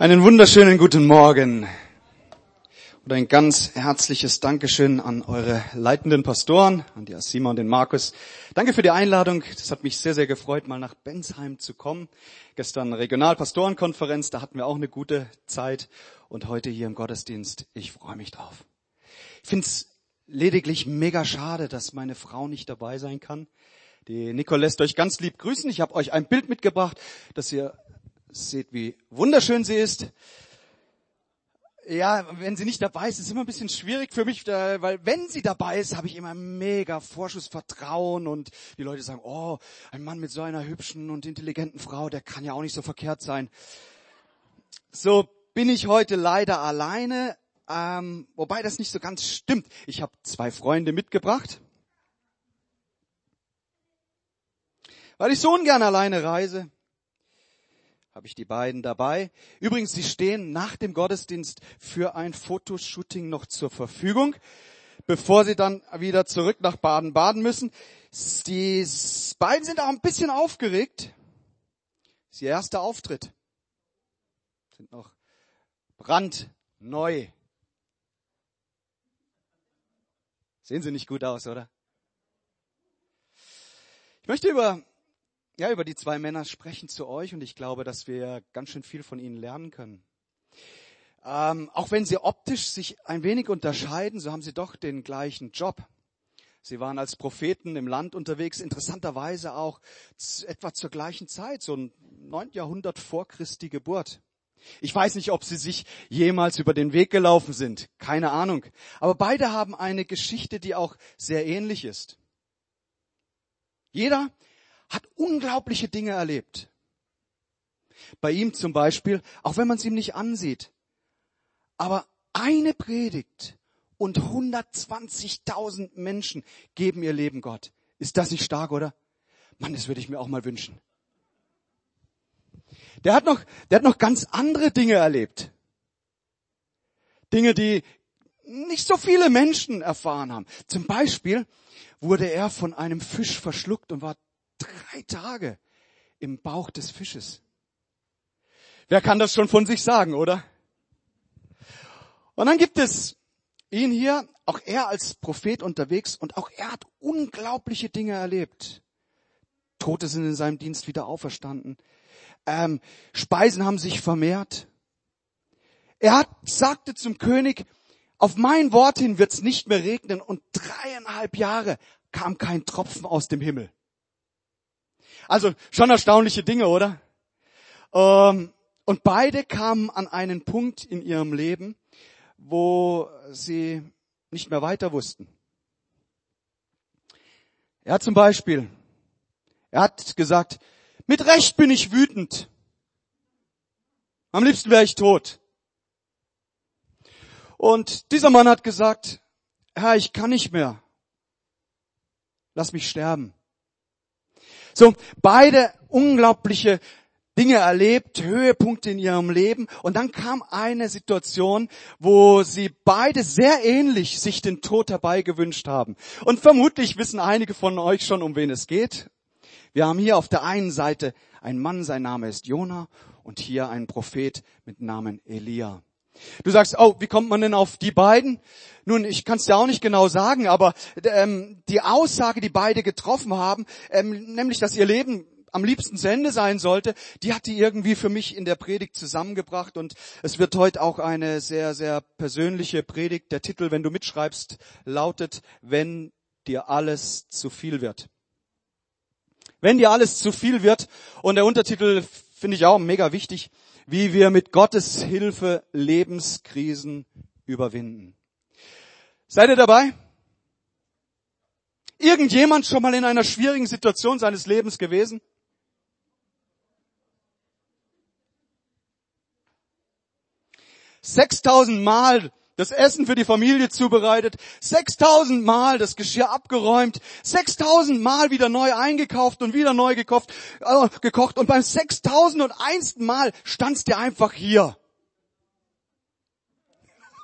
Einen wunderschönen guten Morgen und ein ganz herzliches Dankeschön an eure leitenden Pastoren, an die Asima und den Markus. Danke für die Einladung. Das hat mich sehr, sehr gefreut, mal nach Bensheim zu kommen. Gestern Regionalpastorenkonferenz, da hatten wir auch eine gute Zeit und heute hier im Gottesdienst. Ich freue mich drauf. Ich finde es lediglich mega schade, dass meine Frau nicht dabei sein kann. Die Nicole lässt euch ganz lieb grüßen. Ich habe euch ein Bild mitgebracht, das ihr Seht, wie wunderschön sie ist. Ja, wenn sie nicht dabei ist, ist immer ein bisschen schwierig für mich, weil wenn sie dabei ist, habe ich immer mega Vorschussvertrauen und die Leute sagen, oh, ein Mann mit so einer hübschen und intelligenten Frau, der kann ja auch nicht so verkehrt sein. So bin ich heute leider alleine, ähm, wobei das nicht so ganz stimmt. Ich habe zwei Freunde mitgebracht, weil ich so ungern alleine reise habe ich die beiden dabei. Übrigens, sie stehen nach dem Gottesdienst für ein Fotoshooting noch zur Verfügung, bevor sie dann wieder zurück nach Baden-Baden müssen. Die beiden sind auch ein bisschen aufgeregt. Das ist ihr erster Auftritt. Sind noch brandneu. Sehen sie nicht gut aus, oder? Ich möchte über ja, über die zwei Männer sprechen zu euch und ich glaube, dass wir ganz schön viel von ihnen lernen können. Ähm, auch wenn sie optisch sich ein wenig unterscheiden, so haben sie doch den gleichen Job. Sie waren als Propheten im Land unterwegs, interessanterweise auch etwa zur gleichen Zeit, so ein 9. Jahrhundert vor Christi Geburt. Ich weiß nicht, ob sie sich jemals über den Weg gelaufen sind, keine Ahnung. Aber beide haben eine Geschichte, die auch sehr ähnlich ist. Jeder hat unglaubliche Dinge erlebt. Bei ihm zum Beispiel, auch wenn man es ihm nicht ansieht. Aber eine Predigt und 120.000 Menschen geben ihr Leben Gott. Ist das nicht stark, oder? Mann, das würde ich mir auch mal wünschen. Der hat noch, der hat noch ganz andere Dinge erlebt. Dinge, die nicht so viele Menschen erfahren haben. Zum Beispiel wurde er von einem Fisch verschluckt und war Drei Tage im Bauch des Fisches. Wer kann das schon von sich sagen, oder? Und dann gibt es ihn hier, auch er als Prophet unterwegs und auch er hat unglaubliche Dinge erlebt. Tote sind in seinem Dienst wieder auferstanden. Ähm, Speisen haben sich vermehrt. Er hat, sagte zum König, auf mein Wort hin wird's nicht mehr regnen und dreieinhalb Jahre kam kein Tropfen aus dem Himmel. Also schon erstaunliche Dinge, oder? Ähm, und beide kamen an einen Punkt in ihrem Leben, wo sie nicht mehr weiter wussten. Er hat zum Beispiel, er hat gesagt, mit Recht bin ich wütend. Am liebsten wäre ich tot. Und dieser Mann hat gesagt, Herr, ich kann nicht mehr. Lass mich sterben. So, beide unglaubliche Dinge erlebt, Höhepunkte in ihrem Leben. Und dann kam eine Situation, wo sie beide sehr ähnlich sich den Tod herbeigewünscht haben. Und vermutlich wissen einige von euch schon, um wen es geht. Wir haben hier auf der einen Seite einen Mann, sein Name ist Jona, und hier einen Prophet mit Namen Elia. Du sagst, oh, wie kommt man denn auf die beiden? Nun, ich kann es dir auch nicht genau sagen, aber ähm, die Aussage, die beide getroffen haben, ähm, nämlich, dass ihr Leben am liebsten zu Ende sein sollte, die hat die irgendwie für mich in der Predigt zusammengebracht und es wird heute auch eine sehr, sehr persönliche Predigt. Der Titel, wenn du mitschreibst, lautet, wenn dir alles zu viel wird. Wenn dir alles zu viel wird und der Untertitel finde ich auch mega wichtig, wie wir mit Gottes Hilfe Lebenskrisen überwinden. Seid ihr dabei? Irgendjemand schon mal in einer schwierigen Situation seines Lebens gewesen? Sechstausend Mal das Essen für die Familie zubereitet, 6000 Mal das Geschirr abgeräumt, 6000 Mal wieder neu eingekauft und wieder neu gekauft, äh, gekocht und beim 6001. Mal standst du einfach hier.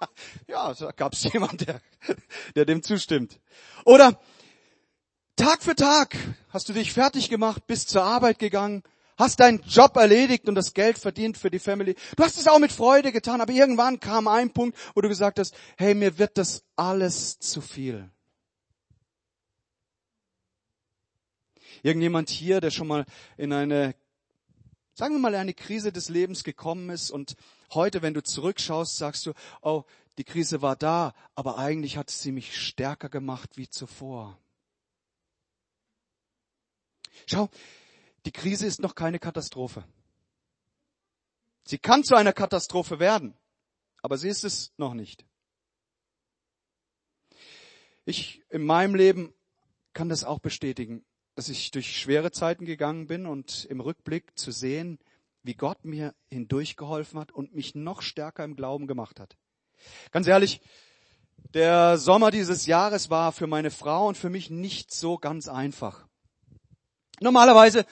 Ja, da gab es jemand, der, der dem zustimmt. Oder Tag für Tag hast du dich fertig gemacht, bist zur Arbeit gegangen, hast deinen Job erledigt und das Geld verdient für die Family. Du hast es auch mit Freude getan, aber irgendwann kam ein Punkt, wo du gesagt hast, hey, mir wird das alles zu viel. Irgendjemand hier, der schon mal in eine, sagen wir mal, eine Krise des Lebens gekommen ist und heute, wenn du zurückschaust, sagst du, oh, die Krise war da, aber eigentlich hat sie mich stärker gemacht wie zuvor. Schau, die Krise ist noch keine Katastrophe. Sie kann zu einer Katastrophe werden, aber sie ist es noch nicht. Ich in meinem Leben kann das auch bestätigen, dass ich durch schwere Zeiten gegangen bin und im Rückblick zu sehen, wie Gott mir hindurchgeholfen hat und mich noch stärker im Glauben gemacht hat. Ganz ehrlich, der Sommer dieses Jahres war für meine Frau und für mich nicht so ganz einfach. Normalerweise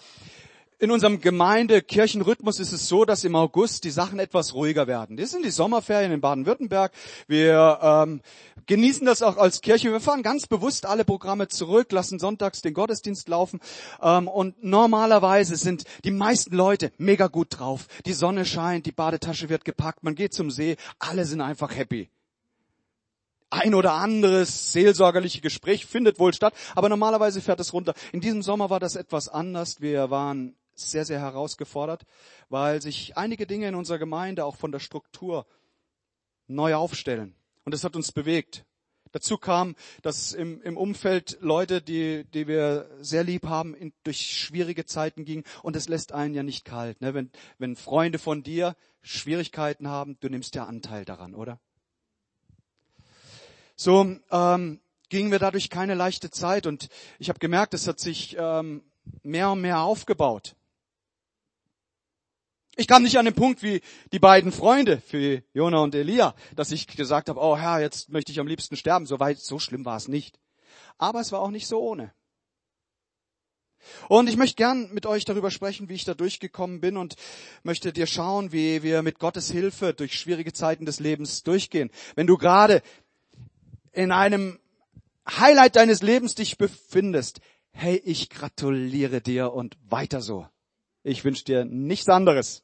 in unserem Gemeinde-Kirchenrhythmus ist es so, dass im August die Sachen etwas ruhiger werden. Das sind die Sommerferien in Baden-Württemberg. Wir ähm, genießen das auch als Kirche. Wir fahren ganz bewusst alle Programme zurück, lassen sonntags den Gottesdienst laufen. Ähm, und normalerweise sind die meisten Leute mega gut drauf. Die Sonne scheint, die Badetasche wird gepackt, man geht zum See. Alle sind einfach happy ein oder anderes seelsorgerliche Gespräch findet wohl statt, aber normalerweise fährt es runter. In diesem Sommer war das etwas anders. Wir waren sehr, sehr herausgefordert, weil sich einige Dinge in unserer Gemeinde auch von der Struktur neu aufstellen. Und das hat uns bewegt. Dazu kam, dass im, im Umfeld Leute, die, die wir sehr lieb haben, in, durch schwierige Zeiten gingen. Und es lässt einen ja nicht kalt. Ne? Wenn, wenn Freunde von dir Schwierigkeiten haben, du nimmst ja Anteil daran, oder? So ähm, gingen wir dadurch keine leichte Zeit. Und ich habe gemerkt, es hat sich ähm, mehr und mehr aufgebaut. Ich kam nicht an den Punkt wie die beiden Freunde für Jona und Elia, dass ich gesagt habe, oh Herr, jetzt möchte ich am liebsten sterben. So weit, so schlimm war es nicht. Aber es war auch nicht so ohne. Und ich möchte gern mit euch darüber sprechen, wie ich da durchgekommen bin und möchte dir schauen, wie wir mit Gottes Hilfe durch schwierige Zeiten des Lebens durchgehen. Wenn du gerade in einem Highlight deines Lebens dich befindest, hey, ich gratuliere dir und weiter so. Ich wünsche dir nichts anderes.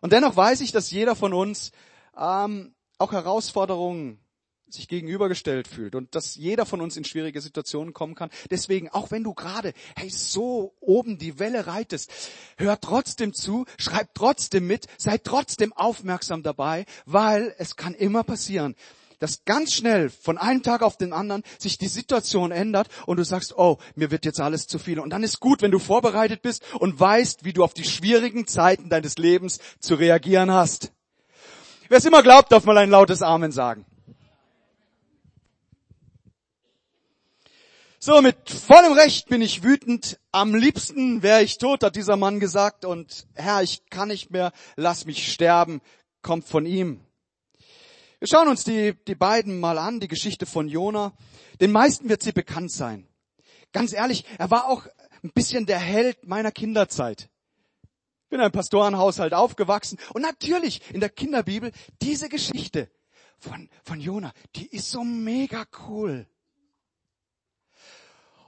Und dennoch weiß ich, dass jeder von uns ähm, auch Herausforderungen sich gegenübergestellt fühlt und dass jeder von uns in schwierige Situationen kommen kann. Deswegen, auch wenn du gerade, hey, so oben die Welle reitest, hör trotzdem zu, schreib trotzdem mit, sei trotzdem aufmerksam dabei, weil es kann immer passieren, dass ganz schnell von einem Tag auf den anderen sich die Situation ändert und du sagst, oh, mir wird jetzt alles zu viel. Und dann ist gut, wenn du vorbereitet bist und weißt, wie du auf die schwierigen Zeiten deines Lebens zu reagieren hast. Wer es immer glaubt, darf mal ein lautes Amen sagen. So, mit vollem Recht bin ich wütend. Am liebsten wäre ich tot, hat dieser Mann gesagt. Und Herr, ich kann nicht mehr, lass mich sterben, kommt von ihm. Wir schauen uns die, die beiden mal an, die Geschichte von Jona. Den meisten wird sie bekannt sein. Ganz ehrlich, er war auch ein bisschen der Held meiner Kinderzeit. Ich bin in einem Pastorenhaushalt aufgewachsen und natürlich in der Kinderbibel diese Geschichte von, von Jona, die ist so mega cool.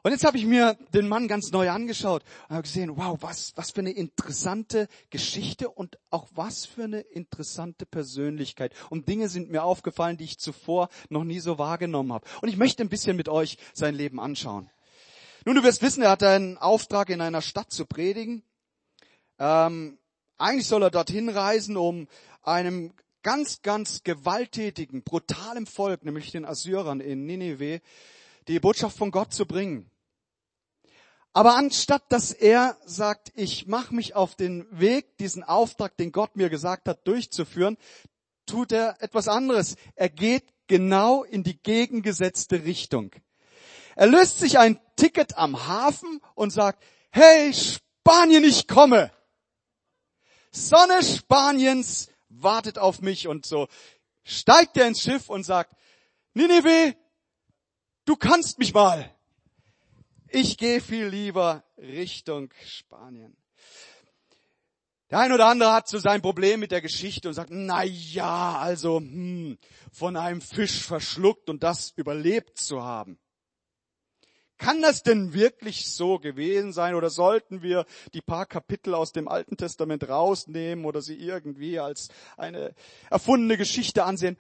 Und jetzt habe ich mir den Mann ganz neu angeschaut und habe gesehen, wow, was, was für eine interessante Geschichte und auch was für eine interessante Persönlichkeit. Und Dinge sind mir aufgefallen, die ich zuvor noch nie so wahrgenommen habe. Und ich möchte ein bisschen mit euch sein Leben anschauen. Nun, du wirst wissen, er hat einen Auftrag in einer Stadt zu predigen. Ähm, eigentlich soll er dorthin reisen, um einem ganz, ganz gewalttätigen, brutalen Volk, nämlich den Assyrern in Nineveh, die Botschaft von Gott zu bringen. Aber anstatt dass er sagt, ich mache mich auf den Weg, diesen Auftrag, den Gott mir gesagt hat, durchzuführen, tut er etwas anderes. Er geht genau in die gegengesetzte Richtung. Er löst sich ein Ticket am Hafen und sagt, hey Spanien, ich komme. Sonne Spaniens wartet auf mich und so steigt er ins Schiff und sagt, Nineveh, du kannst mich mal. Ich gehe viel lieber Richtung Spanien. Der ein oder andere hat so sein Problem mit der Geschichte und sagt, na ja, also hm, von einem Fisch verschluckt und das überlebt zu haben. Kann das denn wirklich so gewesen sein oder sollten wir die paar Kapitel aus dem Alten Testament rausnehmen oder sie irgendwie als eine erfundene Geschichte ansehen?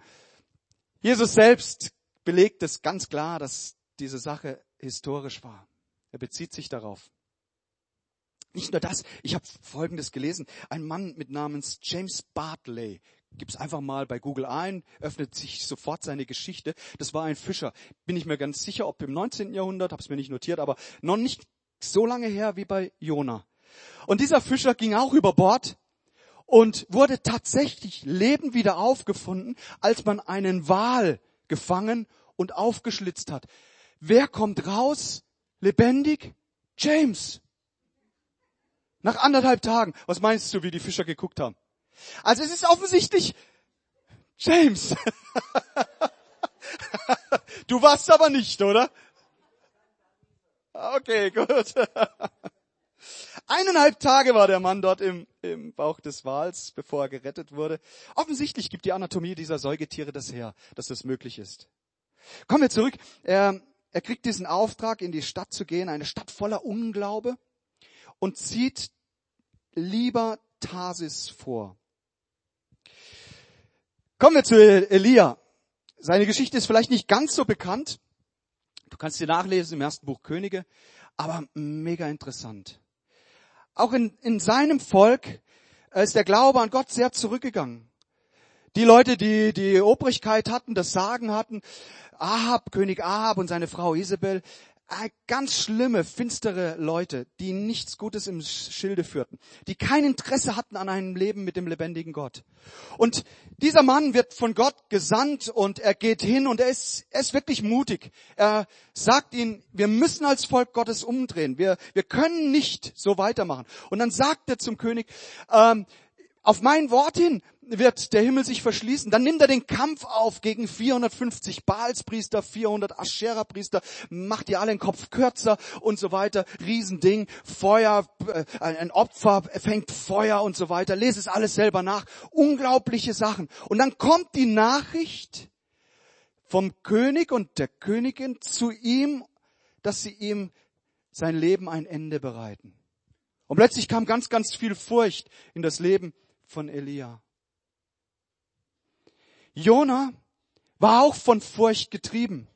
Jesus selbst belegt es ganz klar, dass diese Sache historisch war. Er bezieht sich darauf. Nicht nur das, ich habe Folgendes gelesen. Ein Mann mit namens James Bartley, gib's einfach mal bei Google ein, öffnet sich sofort seine Geschichte. Das war ein Fischer. Bin ich mir ganz sicher, ob im 19. Jahrhundert, habe es mir nicht notiert, aber noch nicht so lange her wie bei Jona. Und dieser Fischer ging auch über Bord und wurde tatsächlich lebend wieder aufgefunden, als man einen Wal gefangen und aufgeschlitzt hat. Wer kommt raus? Lebendig? James. Nach anderthalb Tagen. Was meinst du, wie die Fischer geguckt haben? Also es ist offensichtlich James. du warst aber nicht, oder? Okay, gut. Eineinhalb Tage war der Mann dort im, im Bauch des Wals, bevor er gerettet wurde. Offensichtlich gibt die Anatomie dieser Säugetiere das her, dass das möglich ist. Kommen wir zurück. Er, er kriegt diesen Auftrag, in die Stadt zu gehen, eine Stadt voller Unglaube und zieht lieber Tarsis vor. Kommen wir zu Elia. Seine Geschichte ist vielleicht nicht ganz so bekannt. Du kannst sie nachlesen im ersten Buch Könige, aber mega interessant. Auch in, in seinem Volk ist der Glaube an Gott sehr zurückgegangen. Die Leute, die die Obrigkeit hatten, das Sagen hatten, Ahab, König Ahab und seine Frau Isabel, äh, ganz schlimme, finstere Leute, die nichts Gutes im Schilde führten, die kein Interesse hatten an einem Leben mit dem lebendigen Gott. Und dieser Mann wird von Gott gesandt und er geht hin und er ist, er ist wirklich mutig. Er sagt ihnen, wir müssen als Volk Gottes umdrehen. Wir, wir können nicht so weitermachen. Und dann sagt er zum König, ähm, auf mein Wort hin wird der Himmel sich verschließen. Dann nimmt er den Kampf auf gegen 450 Baalspriester, 400 Aschera-Priester, macht die alle den Kopf kürzer und so weiter. Riesending, Feuer, äh, ein Opfer fängt Feuer und so weiter. Lese es alles selber nach. Unglaubliche Sachen. Und dann kommt die Nachricht vom König und der Königin zu ihm, dass sie ihm sein Leben ein Ende bereiten. Und plötzlich kam ganz, ganz viel Furcht in das Leben von Elia. Jona war auch von Furcht getrieben.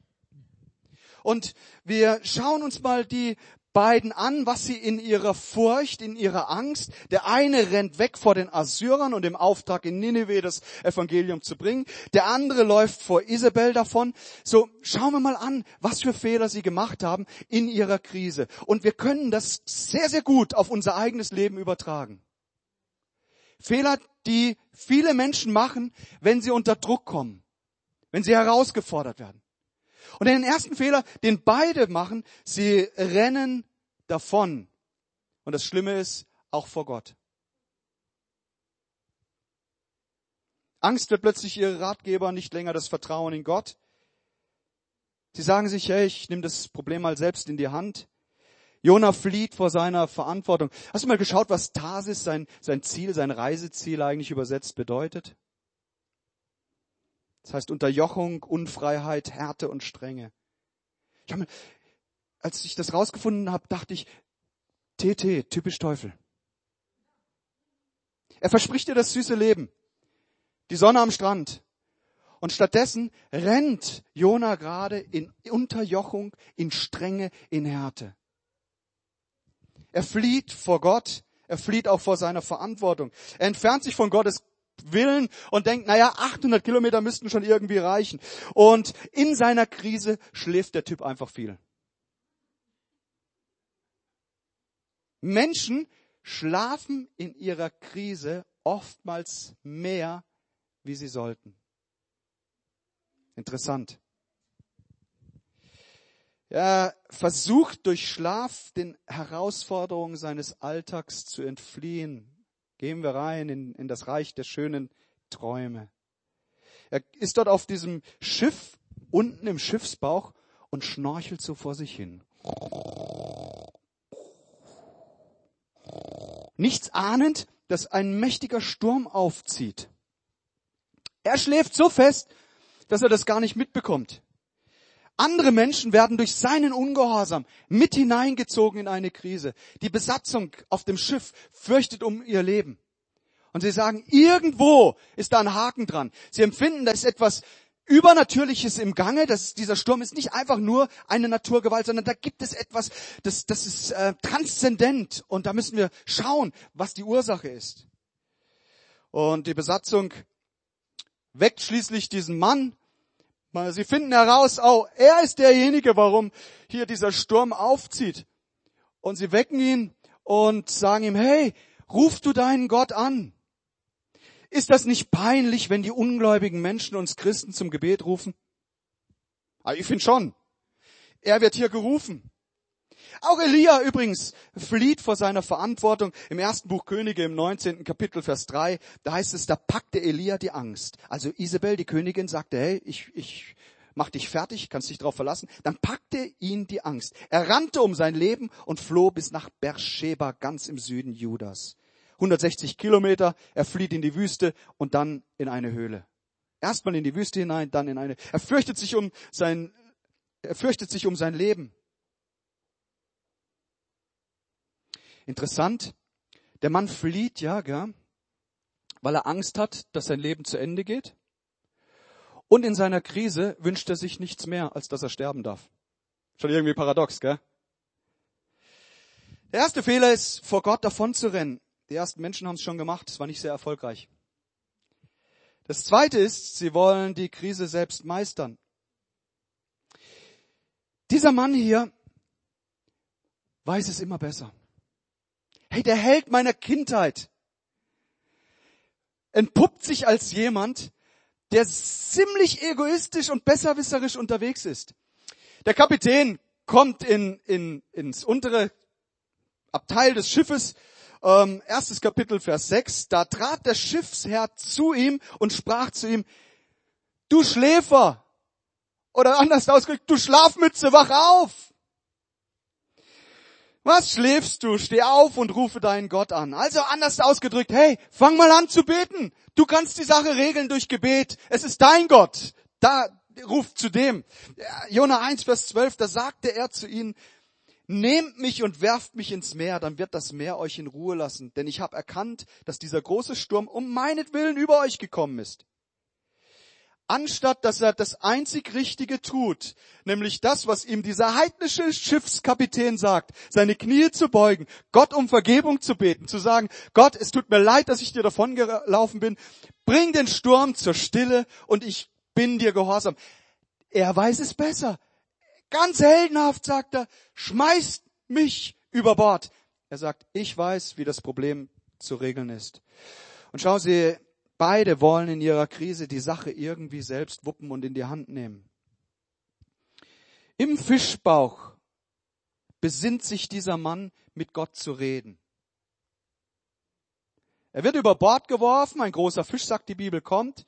Und wir schauen uns mal die beiden an, was sie in ihrer Furcht, in ihrer Angst, der eine rennt weg vor den Assyrern und im Auftrag in Nineveh das Evangelium zu bringen, der andere läuft vor Isabel davon. So, schauen wir mal an, was für Fehler sie gemacht haben in ihrer Krise. Und wir können das sehr, sehr gut auf unser eigenes Leben übertragen. Fehler, die viele Menschen machen, wenn sie unter Druck kommen, wenn sie herausgefordert werden. Und den ersten Fehler, den beide machen, sie rennen davon. Und das Schlimme ist, auch vor Gott. Angst wird plötzlich ihre Ratgeber, nicht länger das Vertrauen in Gott. Sie sagen sich, hey, ich nehme das Problem mal selbst in die Hand. Jona flieht vor seiner Verantwortung. Hast du mal geschaut, was Tarsis, sein, sein Ziel, sein Reiseziel eigentlich übersetzt bedeutet? Das heißt Unterjochung, Unfreiheit, Härte und Strenge. Ich habe, als ich das rausgefunden habe, dachte ich, TT, typisch Teufel. Er verspricht dir das süße Leben, die Sonne am Strand. Und stattdessen rennt Jona gerade in Unterjochung, in Strenge, in Härte. Er flieht vor Gott. Er flieht auch vor seiner Verantwortung. Er entfernt sich von Gottes Willen und denkt, naja, 800 Kilometer müssten schon irgendwie reichen. Und in seiner Krise schläft der Typ einfach viel. Menschen schlafen in ihrer Krise oftmals mehr, wie sie sollten. Interessant. Er versucht durch Schlaf den Herausforderungen seines Alltags zu entfliehen. Gehen wir rein in, in das Reich der schönen Träume. Er ist dort auf diesem Schiff, unten im Schiffsbauch und schnorchelt so vor sich hin. Nichts ahnend, dass ein mächtiger Sturm aufzieht. Er schläft so fest, dass er das gar nicht mitbekommt. Andere Menschen werden durch seinen Ungehorsam mit hineingezogen in eine Krise. Die Besatzung auf dem Schiff fürchtet um ihr Leben. Und sie sagen, irgendwo ist da ein Haken dran. Sie empfinden, da ist etwas Übernatürliches im Gange. Das, dieser Sturm ist nicht einfach nur eine Naturgewalt, sondern da gibt es etwas, das, das ist äh, transzendent. Und da müssen wir schauen, was die Ursache ist. Und die Besatzung weckt schließlich diesen Mann. Sie finden heraus, oh, er ist derjenige, warum hier dieser Sturm aufzieht. Und sie wecken ihn und sagen ihm, hey, ruf du deinen Gott an. Ist das nicht peinlich, wenn die ungläubigen Menschen uns Christen zum Gebet rufen? Aber ah, ich finde schon. Er wird hier gerufen. Auch Elia übrigens flieht vor seiner Verantwortung. Im ersten Buch Könige im 19. Kapitel Vers 3, da heißt es, da packte Elia die Angst. Also Isabel, die Königin, sagte, hey, ich, ich mach dich fertig, kannst dich drauf verlassen. Dann packte ihn die Angst. Er rannte um sein Leben und floh bis nach Beersheba, ganz im Süden Judas. 160 Kilometer, er flieht in die Wüste und dann in eine Höhle. Erstmal in die Wüste hinein, dann in eine. Er fürchtet sich um sein, er fürchtet sich um sein Leben. Interessant. Der Mann flieht, ja, gell, weil er Angst hat, dass sein Leben zu Ende geht. Und in seiner Krise wünscht er sich nichts mehr, als dass er sterben darf. Schon irgendwie paradox, gell? Der erste Fehler ist, vor Gott davon zu rennen. Die ersten Menschen haben es schon gemacht, es war nicht sehr erfolgreich. Das zweite ist, sie wollen die Krise selbst meistern. Dieser Mann hier weiß es immer besser. Hey, der Held meiner Kindheit entpuppt sich als jemand, der ziemlich egoistisch und besserwisserisch unterwegs ist. Der Kapitän kommt in, in, ins untere Abteil des Schiffes ähm, erstes Kapitel, Vers 6, da trat der Schiffsherr zu ihm und sprach zu ihm, du Schläfer, oder anders ausgedrückt, du Schlafmütze, wach auf. Was schläfst du? Steh auf und rufe deinen Gott an. Also anders ausgedrückt, hey, fang mal an zu beten. Du kannst die Sache regeln durch Gebet. Es ist dein Gott. Da ruft zu dem. Jona 1, Vers 12, da sagte er zu ihnen, Nehmt mich und werft mich ins Meer, dann wird das Meer euch in Ruhe lassen, denn ich habe erkannt, dass dieser große Sturm um meinetwillen über euch gekommen ist. Anstatt dass er das einzig Richtige tut, nämlich das, was ihm dieser heidnische Schiffskapitän sagt, seine Knie zu beugen, Gott um Vergebung zu beten, zu sagen, Gott, es tut mir leid, dass ich dir davongelaufen bin, bring den Sturm zur Stille und ich bin dir gehorsam. Er weiß es besser. Ganz heldenhaft sagt er, schmeißt mich über Bord. Er sagt, ich weiß, wie das Problem zu regeln ist. Und schauen Sie, beide wollen in ihrer Krise die Sache irgendwie selbst wuppen und in die Hand nehmen. Im Fischbauch besinnt sich dieser Mann, mit Gott zu reden. Er wird über Bord geworfen, ein großer Fisch, sagt die Bibel, kommt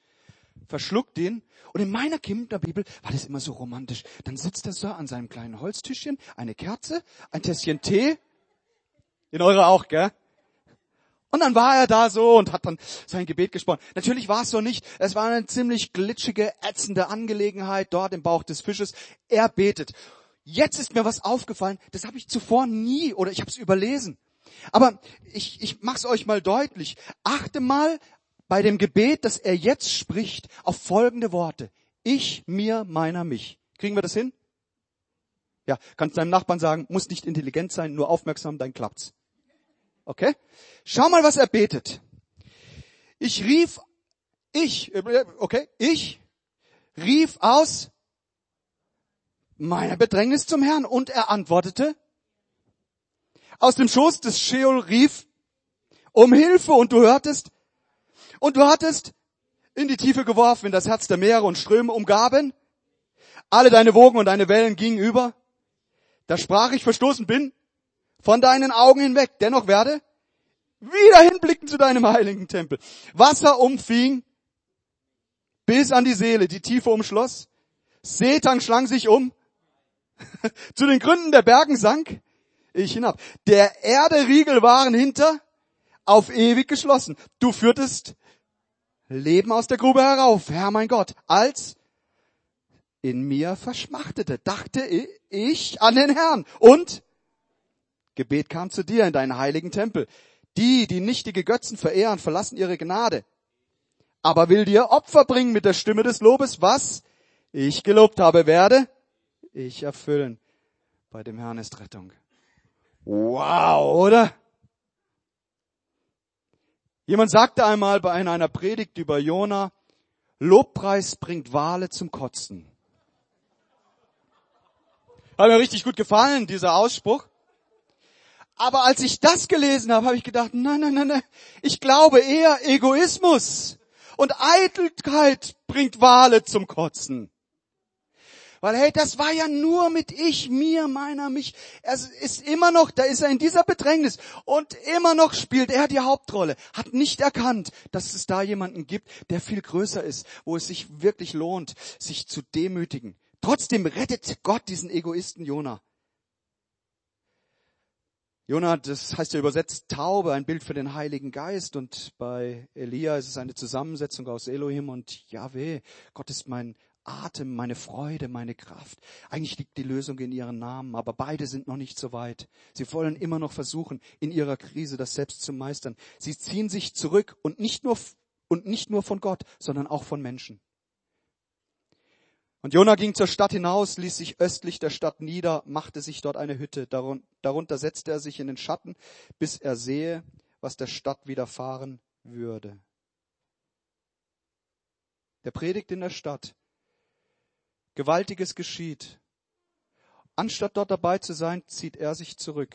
verschluckt ihn. Und in meiner Kinderbibel war das immer so romantisch. Dann sitzt er so an seinem kleinen Holztischchen, eine Kerze, ein Tässchen Tee. In eurer auch, gell? Und dann war er da so und hat dann sein Gebet gesprochen. Natürlich war es so nicht. Es war eine ziemlich glitschige, ätzende Angelegenheit dort im Bauch des Fisches. Er betet. Jetzt ist mir was aufgefallen, das habe ich zuvor nie oder ich habe es überlesen. Aber ich, ich mach's euch mal deutlich. Achte mal bei dem Gebet, das er jetzt spricht, auf folgende Worte. Ich, mir, meiner, mich. Kriegen wir das hin? Ja, kannst deinem Nachbarn sagen, muss nicht intelligent sein, nur aufmerksam, dann klappt's. Okay? Schau mal, was er betet. Ich rief, ich, okay, ich rief aus meiner Bedrängnis zum Herrn und er antwortete, aus dem Schoß des Sheol rief um Hilfe und du hörtest, und du hattest in die Tiefe geworfen, in das Herz der Meere und Ströme umgaben. Alle deine Wogen und deine Wellen gingen über. Da sprach ich verstoßen bin von deinen Augen hinweg. Dennoch werde wieder hinblicken zu deinem heiligen Tempel. Wasser umfing bis an die Seele, die Tiefe umschloss. Seetang schlang sich um. zu den Gründen der Bergen sank ich hinab. Der Erde Riegel waren hinter, auf ewig geschlossen. Du führtest Leben aus der Grube herauf, Herr mein Gott, als in mir verschmachtete, dachte ich an den Herrn. Und Gebet kam zu dir in deinen heiligen Tempel. Die, die nichtige Götzen verehren, verlassen ihre Gnade. Aber will dir Opfer bringen mit der Stimme des Lobes, was ich gelobt habe, werde ich erfüllen. Bei dem Herrn ist Rettung. Wow, oder? Jemand sagte einmal bei einer Predigt über Jona, Lobpreis bringt Wale zum Kotzen. Hat mir richtig gut gefallen, dieser Ausspruch. Aber als ich das gelesen habe, habe ich gedacht, nein, nein, nein, nein, ich glaube eher Egoismus und Eitelkeit bringt Wale zum Kotzen. Weil hey, das war ja nur mit ich, mir, meiner, mich. Er ist immer noch, da ist er in dieser Bedrängnis und immer noch spielt er die Hauptrolle. Hat nicht erkannt, dass es da jemanden gibt, der viel größer ist, wo es sich wirklich lohnt, sich zu demütigen. Trotzdem rettet Gott diesen Egoisten Jona. Das heißt ja übersetzt Taube, ein Bild für den Heiligen Geist. Und bei Elia ist es eine Zusammensetzung aus Elohim und Yahweh. Gott ist mein Atem, meine Freude, meine Kraft. Eigentlich liegt die Lösung in ihren Namen, aber beide sind noch nicht so weit. Sie wollen immer noch versuchen, in ihrer Krise das selbst zu meistern. Sie ziehen sich zurück und nicht nur, und nicht nur von Gott, sondern auch von Menschen. Und Jona ging zur Stadt hinaus, ließ sich östlich der Stadt nieder, machte sich dort eine Hütte. Darunter setzte er sich in den Schatten, bis er sehe, was der Stadt widerfahren würde. Der predigt in der Stadt, Gewaltiges geschieht. Anstatt dort dabei zu sein, zieht er sich zurück.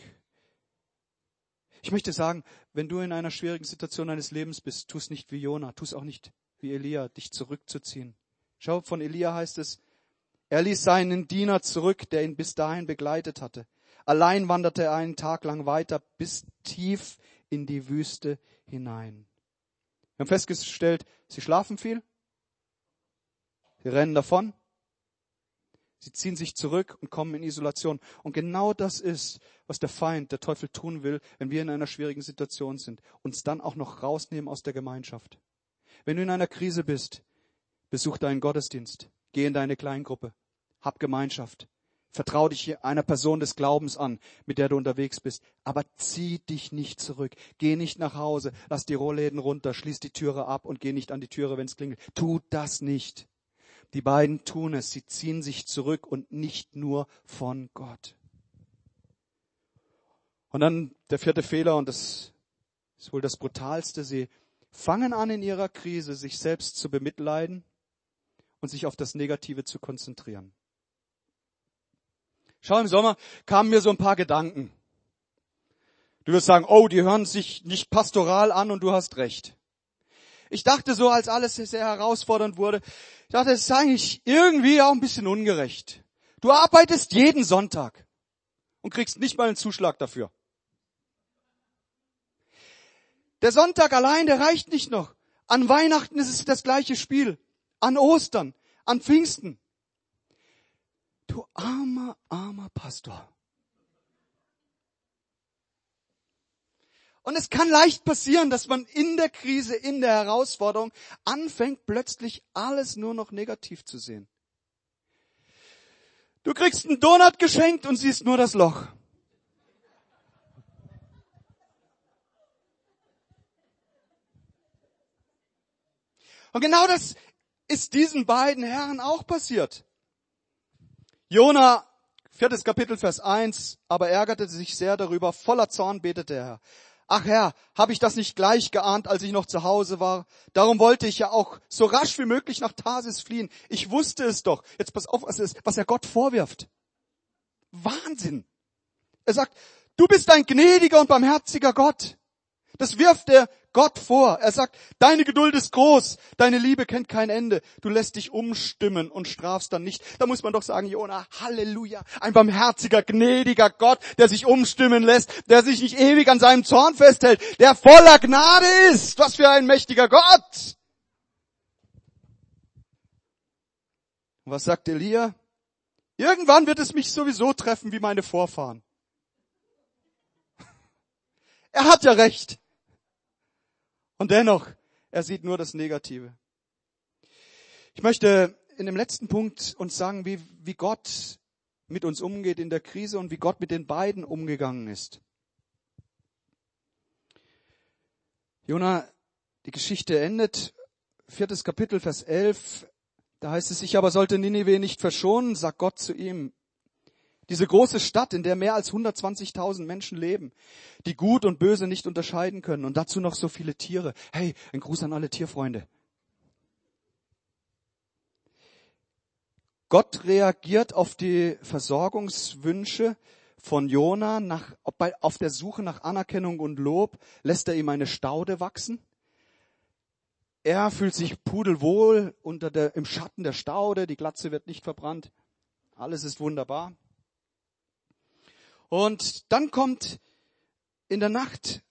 Ich möchte sagen, wenn du in einer schwierigen Situation deines Lebens bist, tu es nicht wie Jona, tu es auch nicht wie Elia, dich zurückzuziehen. Schau, von Elia heißt es, er ließ seinen Diener zurück, der ihn bis dahin begleitet hatte. Allein wanderte er einen Tag lang weiter bis tief in die Wüste hinein. Wir haben festgestellt, sie schlafen viel, sie rennen davon, Sie ziehen sich zurück und kommen in Isolation. Und genau das ist, was der Feind, der Teufel tun will, wenn wir in einer schwierigen Situation sind. Uns dann auch noch rausnehmen aus der Gemeinschaft. Wenn du in einer Krise bist, besuch deinen Gottesdienst. Geh in deine Kleingruppe. Hab Gemeinschaft. Vertrau dich einer Person des Glaubens an, mit der du unterwegs bist. Aber zieh dich nicht zurück. Geh nicht nach Hause. Lass die Rollläden runter. Schließ die Türe ab und geh nicht an die Türe, wenn es klingelt. Tu das nicht. Die beiden tun es, sie ziehen sich zurück und nicht nur von Gott. Und dann der vierte Fehler, und das ist wohl das brutalste, sie fangen an in ihrer Krise, sich selbst zu bemitleiden und sich auf das Negative zu konzentrieren. Schau, im Sommer kamen mir so ein paar Gedanken. Du wirst sagen, oh, die hören sich nicht pastoral an und du hast recht. Ich dachte so, als alles sehr herausfordernd wurde, ich dachte, es ist eigentlich irgendwie auch ein bisschen ungerecht. Du arbeitest jeden Sonntag und kriegst nicht mal einen Zuschlag dafür. Der Sonntag allein, der reicht nicht noch. An Weihnachten ist es das gleiche Spiel. An Ostern, an Pfingsten. Du armer, armer Pastor. Und es kann leicht passieren, dass man in der Krise, in der Herausforderung anfängt plötzlich alles nur noch negativ zu sehen. Du kriegst einen Donut geschenkt und siehst nur das Loch. Und genau das ist diesen beiden Herren auch passiert. Jona, viertes Kapitel, Vers 1, aber ärgerte sich sehr darüber, voller Zorn betete er. Ach Herr, habe ich das nicht gleich geahnt, als ich noch zu Hause war? Darum wollte ich ja auch so rasch wie möglich nach Tarsis fliehen. Ich wusste es doch. Jetzt pass auf, was, ist, was er Gott vorwirft. Wahnsinn. Er sagt, du bist ein gnädiger und barmherziger Gott. Das wirft er Gott vor. Er sagt, deine Geduld ist groß, deine Liebe kennt kein Ende. Du lässt dich umstimmen und strafst dann nicht. Da muss man doch sagen, Jona, Halleluja, ein barmherziger, gnädiger Gott, der sich umstimmen lässt, der sich nicht ewig an seinem Zorn festhält, der voller Gnade ist. Was für ein mächtiger Gott. Was sagt Elia? Irgendwann wird es mich sowieso treffen wie meine Vorfahren. Er hat ja recht. Und dennoch, er sieht nur das Negative. Ich möchte in dem letzten Punkt uns sagen, wie, wie Gott mit uns umgeht in der Krise und wie Gott mit den beiden umgegangen ist. Jona, die Geschichte endet, viertes Kapitel, Vers 11, da heißt es, ich aber sollte Ninive nicht verschonen, sagt Gott zu ihm. Diese große Stadt, in der mehr als 120.000 Menschen leben, die gut und böse nicht unterscheiden können und dazu noch so viele Tiere. Hey, ein Gruß an alle Tierfreunde. Gott reagiert auf die Versorgungswünsche von Jona nach, auf der Suche nach Anerkennung und Lob, lässt er ihm eine Staude wachsen. Er fühlt sich pudelwohl unter der, im Schatten der Staude, die Glatze wird nicht verbrannt. Alles ist wunderbar. Und dann kommt in der Nacht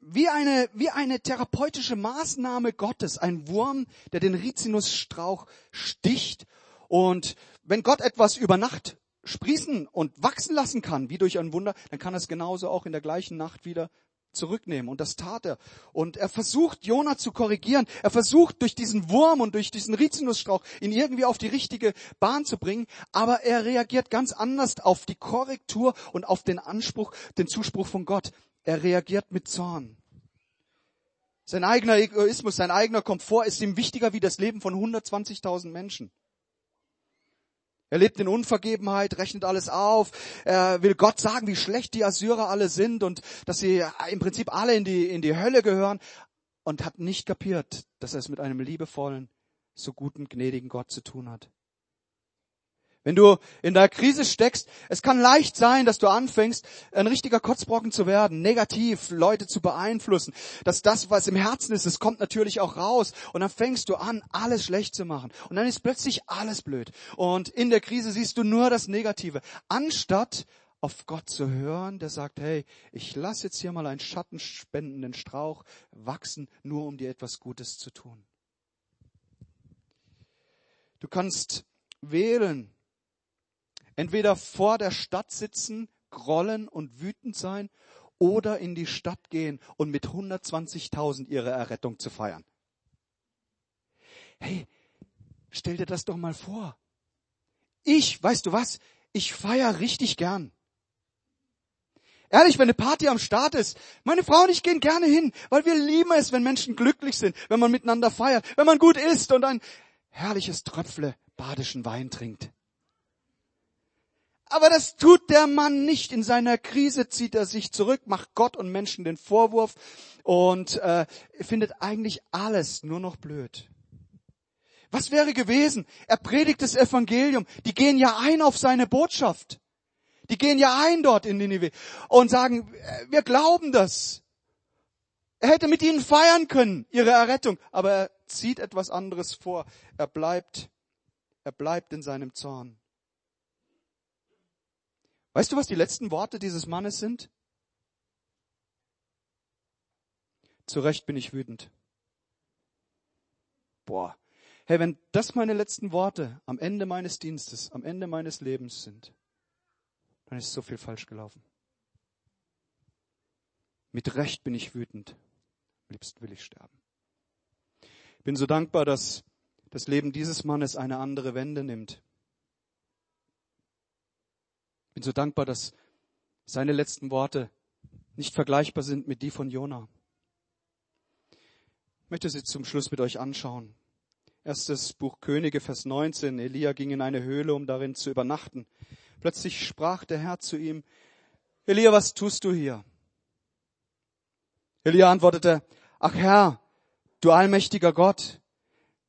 wie eine, wie eine therapeutische Maßnahme Gottes, ein Wurm, der den Rizinusstrauch sticht. Und wenn Gott etwas über Nacht sprießen und wachsen lassen kann, wie durch ein Wunder, dann kann es genauso auch in der gleichen Nacht wieder zurücknehmen. Und das tat er. Und er versucht, Jona zu korrigieren. Er versucht, durch diesen Wurm und durch diesen Rizinusstrauch ihn irgendwie auf die richtige Bahn zu bringen. Aber er reagiert ganz anders auf die Korrektur und auf den Anspruch, den Zuspruch von Gott. Er reagiert mit Zorn. Sein eigener Egoismus, sein eigener Komfort ist ihm wichtiger wie das Leben von 120.000 Menschen. Er lebt in Unvergebenheit, rechnet alles auf. Er will Gott sagen, wie schlecht die Assyrer alle sind und dass sie im Prinzip alle in die, in die Hölle gehören und hat nicht kapiert, dass er es mit einem liebevollen, so guten, gnädigen Gott zu tun hat. Wenn du in der Krise steckst, es kann leicht sein, dass du anfängst, ein richtiger Kotzbrocken zu werden, negativ Leute zu beeinflussen, dass das, was im Herzen ist, es kommt natürlich auch raus. Und dann fängst du an, alles schlecht zu machen. Und dann ist plötzlich alles blöd. Und in der Krise siehst du nur das Negative, anstatt auf Gott zu hören, der sagt, hey, ich lass jetzt hier mal einen schattenspendenden Strauch wachsen, nur um dir etwas Gutes zu tun. Du kannst wählen, Entweder vor der Stadt sitzen, grollen und wütend sein oder in die Stadt gehen und mit 120.000 ihre Errettung zu feiern. Hey, stell dir das doch mal vor. Ich, weißt du was, ich feier richtig gern. Ehrlich, wenn eine Party am Start ist, meine Frau und ich gehen gerne hin, weil wir lieben es, wenn Menschen glücklich sind, wenn man miteinander feiert, wenn man gut isst und ein herrliches Tröpfle badischen Wein trinkt. Aber das tut der Mann nicht. In seiner Krise zieht er sich zurück, macht Gott und Menschen den Vorwurf und äh, findet eigentlich alles nur noch blöd. Was wäre gewesen? Er predigt das Evangelium. Die gehen ja ein auf seine Botschaft. Die gehen ja ein dort in Ninive und sagen, äh, wir glauben das. Er hätte mit ihnen feiern können, ihre Errettung, aber er zieht etwas anderes vor. Er bleibt, er bleibt in seinem Zorn. Weißt du, was die letzten Worte dieses Mannes sind? Zu Recht bin ich wütend. Boah. Hey, wenn das meine letzten Worte am Ende meines Dienstes, am Ende meines Lebens sind, dann ist so viel falsch gelaufen. Mit Recht bin ich wütend. Am liebsten will ich sterben. Ich bin so dankbar, dass das Leben dieses Mannes eine andere Wende nimmt. Bin so dankbar, dass seine letzten Worte nicht vergleichbar sind mit die von Jona. Ich möchte sie zum Schluss mit euch anschauen. Erstes Buch Könige, Vers 19. Elia ging in eine Höhle, um darin zu übernachten. Plötzlich sprach der Herr zu ihm, Elia, was tust du hier? Elia antwortete, ach Herr, du allmächtiger Gott,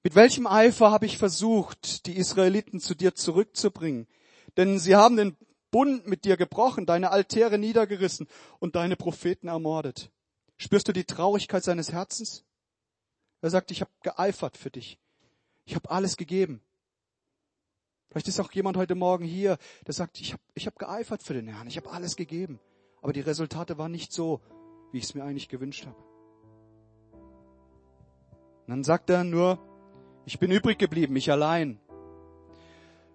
mit welchem Eifer habe ich versucht, die Israeliten zu dir zurückzubringen? Denn sie haben den Bund mit dir gebrochen, deine Altäre niedergerissen und deine Propheten ermordet. Spürst du die Traurigkeit seines Herzens? Er sagt, ich habe geeifert für dich. Ich habe alles gegeben. Vielleicht ist auch jemand heute Morgen hier, der sagt, ich habe ich hab geeifert für den Herrn, ich habe alles gegeben. Aber die Resultate waren nicht so, wie ich es mir eigentlich gewünscht habe. Und dann sagt er nur, ich bin übrig geblieben, ich allein.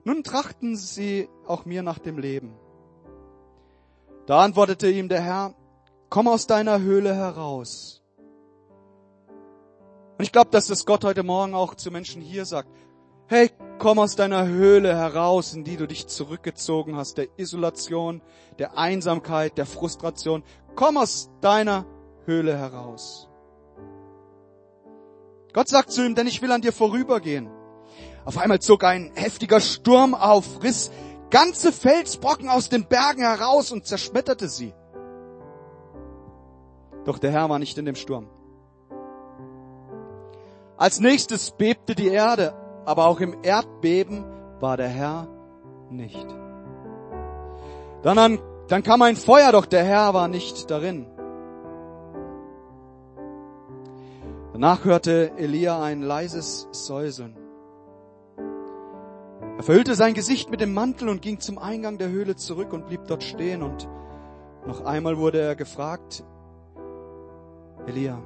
Nun trachten sie auch mir nach dem Leben. Da antwortete ihm der Herr, komm aus deiner Höhle heraus. Und ich glaube, dass das Gott heute Morgen auch zu Menschen hier sagt. Hey, komm aus deiner Höhle heraus, in die du dich zurückgezogen hast, der Isolation, der Einsamkeit, der Frustration. Komm aus deiner Höhle heraus. Gott sagt zu ihm, denn ich will an dir vorübergehen. Auf einmal zog ein heftiger Sturm auf, riss ganze Felsbrocken aus den Bergen heraus und zerschmetterte sie. Doch der Herr war nicht in dem Sturm. Als nächstes bebte die Erde, aber auch im Erdbeben war der Herr nicht. Dann, dann kam ein Feuer, doch der Herr war nicht darin. Danach hörte Elia ein leises Säuseln. Er verhüllte sein Gesicht mit dem Mantel und ging zum Eingang der Höhle zurück und blieb dort stehen und noch einmal wurde er gefragt, Elia,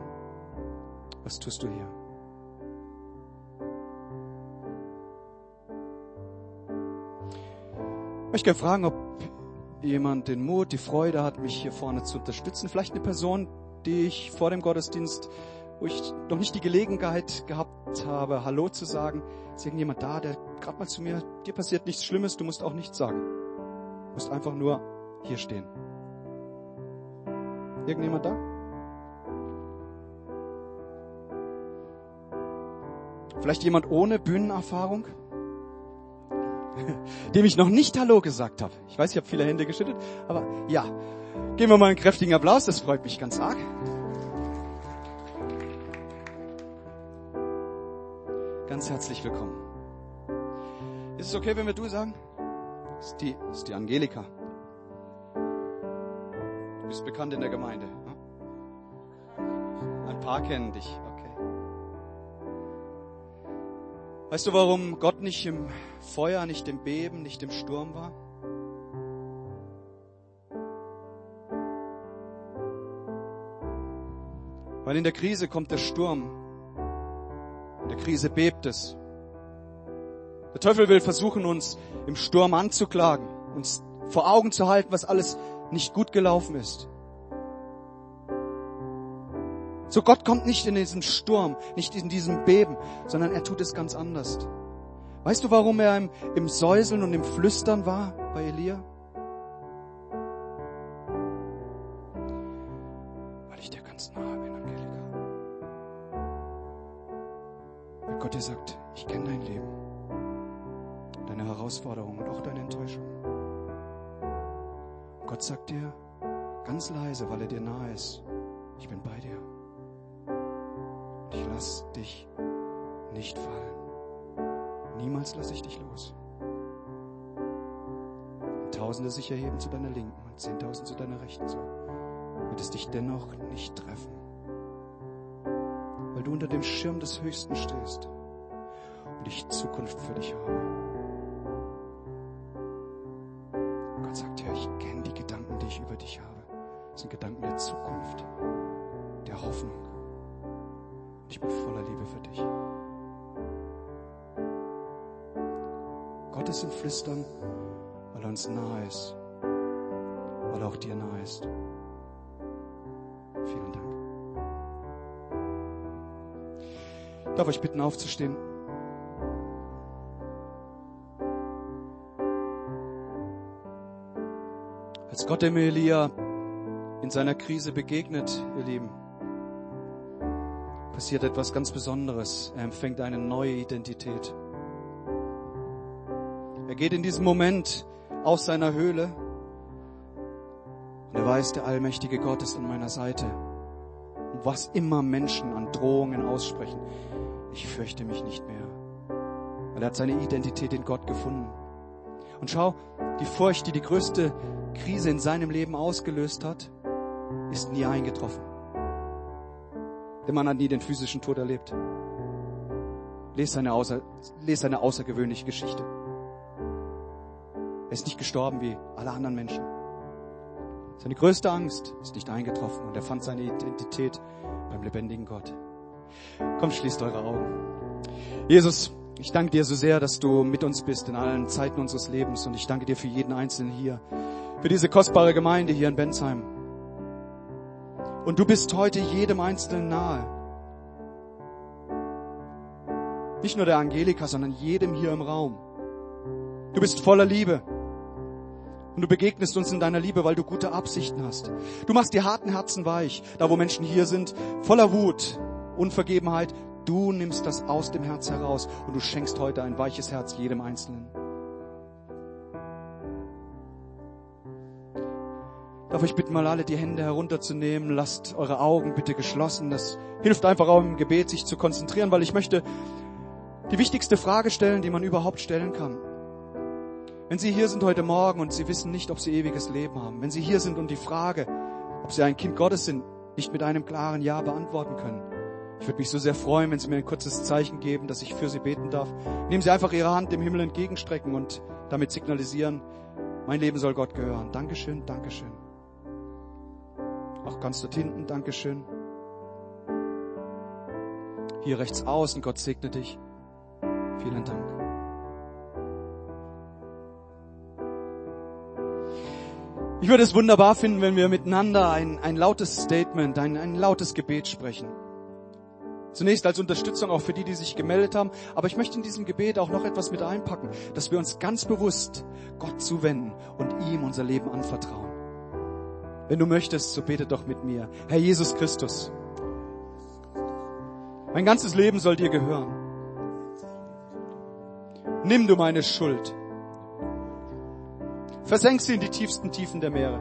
was tust du hier? Ich möchte gerne fragen, ob jemand den Mut, die Freude hat, mich hier vorne zu unterstützen. Vielleicht eine Person, die ich vor dem Gottesdienst, wo ich noch nicht die Gelegenheit gehabt habe, Hallo zu sagen. Ist irgendjemand da, der gerade mal zu mir, dir passiert nichts Schlimmes, du musst auch nichts sagen. Du musst einfach nur hier stehen. Irgendjemand da? Vielleicht jemand ohne Bühnenerfahrung? Dem ich noch nicht Hallo gesagt habe. Ich weiß, ich habe viele Hände geschüttelt, aber ja. Geben wir mal einen kräftigen Applaus, das freut mich ganz arg. Ganz herzlich willkommen. Ist es okay, wenn wir du sagen? Das ist die, ist die Angelika. Du bist bekannt in der Gemeinde. Ne? Ein paar kennen dich. Weißt du, warum Gott nicht im Feuer, nicht im Beben, nicht im Sturm war? Weil in der Krise kommt der Sturm. Der Krise bebt es. Der Teufel will versuchen, uns im Sturm anzuklagen, uns vor Augen zu halten, was alles nicht gut gelaufen ist. So Gott kommt nicht in diesen Sturm, nicht in diesem Beben, sondern er tut es ganz anders. Weißt du, warum er im Säuseln und im Flüstern war bei Elia? Gott dir sagt, ich kenne dein Leben, deine Herausforderungen und auch deine Enttäuschung. Gott sagt dir ganz leise, weil er dir nahe ist, ich bin bei dir lass dich nicht fallen. Niemals lasse ich dich los. Und Tausende sich erheben zu deiner Linken und Zehntausend zu deiner Rechten, so wird es dich dennoch nicht treffen. Weil du unter dem Schirm des Höchsten stehst und ich Zukunft für dich habe. Gott sagt ja, ich kenne die Gedanken, die ich über dich habe. Das sind Gedanken der Zukunft, der Hoffnung. Ich bin voller Liebe für dich. Gott ist im Flüstern, weil er uns nahe ist, weil er auch dir nahe ist. Vielen Dank. Ich darf euch bitten, aufzustehen. Als Gott dem Elia in seiner Krise begegnet, ihr Lieben, passiert etwas ganz Besonderes. Er empfängt eine neue Identität. Er geht in diesem Moment aus seiner Höhle und er weiß, der allmächtige Gott ist an meiner Seite. Und was immer Menschen an Drohungen aussprechen, ich fürchte mich nicht mehr. Weil er hat seine Identität in Gott gefunden. Und schau, die Furcht, die die größte Krise in seinem Leben ausgelöst hat, ist nie eingetroffen. Der Mann hat nie den physischen Tod erlebt. Lest seine, außer, lest seine außergewöhnliche Geschichte. Er ist nicht gestorben wie alle anderen Menschen. Seine größte Angst ist nicht eingetroffen und er fand seine Identität beim lebendigen Gott. Komm, schließt eure Augen. Jesus, ich danke dir so sehr, dass du mit uns bist in allen Zeiten unseres Lebens und ich danke dir für jeden Einzelnen hier, für diese kostbare Gemeinde hier in Bensheim. Und du bist heute jedem Einzelnen nahe. Nicht nur der Angelika, sondern jedem hier im Raum. Du bist voller Liebe. Und du begegnest uns in deiner Liebe, weil du gute Absichten hast. Du machst die harten Herzen weich. Da wo Menschen hier sind, voller Wut, Unvergebenheit. Du nimmst das aus dem Herz heraus und du schenkst heute ein weiches Herz jedem Einzelnen. Darf ich bitten, mal alle die Hände herunterzunehmen. Lasst eure Augen bitte geschlossen. Das hilft einfach auch im Gebet, sich zu konzentrieren, weil ich möchte die wichtigste Frage stellen, die man überhaupt stellen kann. Wenn Sie hier sind heute Morgen und Sie wissen nicht, ob Sie ewiges Leben haben, wenn Sie hier sind und die Frage, ob Sie ein Kind Gottes sind, nicht mit einem klaren Ja beantworten können, ich würde mich so sehr freuen, wenn Sie mir ein kurzes Zeichen geben, dass ich für Sie beten darf. Nehmen Sie einfach Ihre Hand dem Himmel entgegenstrecken und damit signalisieren, mein Leben soll Gott gehören. Dankeschön, Dankeschön. Auch ganz dort hinten, Dankeschön. Hier rechts außen, Gott segne dich. Vielen Dank. Ich würde es wunderbar finden, wenn wir miteinander ein, ein lautes Statement, ein, ein lautes Gebet sprechen. Zunächst als Unterstützung auch für die, die sich gemeldet haben. Aber ich möchte in diesem Gebet auch noch etwas mit einpacken, dass wir uns ganz bewusst Gott zuwenden und ihm unser Leben anvertrauen. Wenn du möchtest, so bete doch mit mir. Herr Jesus Christus, mein ganzes Leben soll dir gehören. Nimm du meine Schuld Versenk sie in die tiefsten Tiefen der Meere.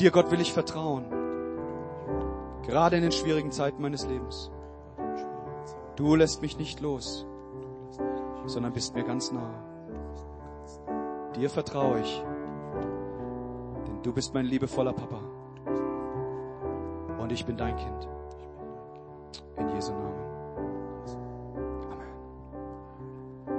Dir, Gott, will ich vertrauen. Gerade in den schwierigen Zeiten meines Lebens. Du lässt mich nicht los, sondern bist mir ganz nahe. Dir vertraue ich, denn du bist mein liebevoller Papa. Und ich bin dein Kind. In Jesu Namen.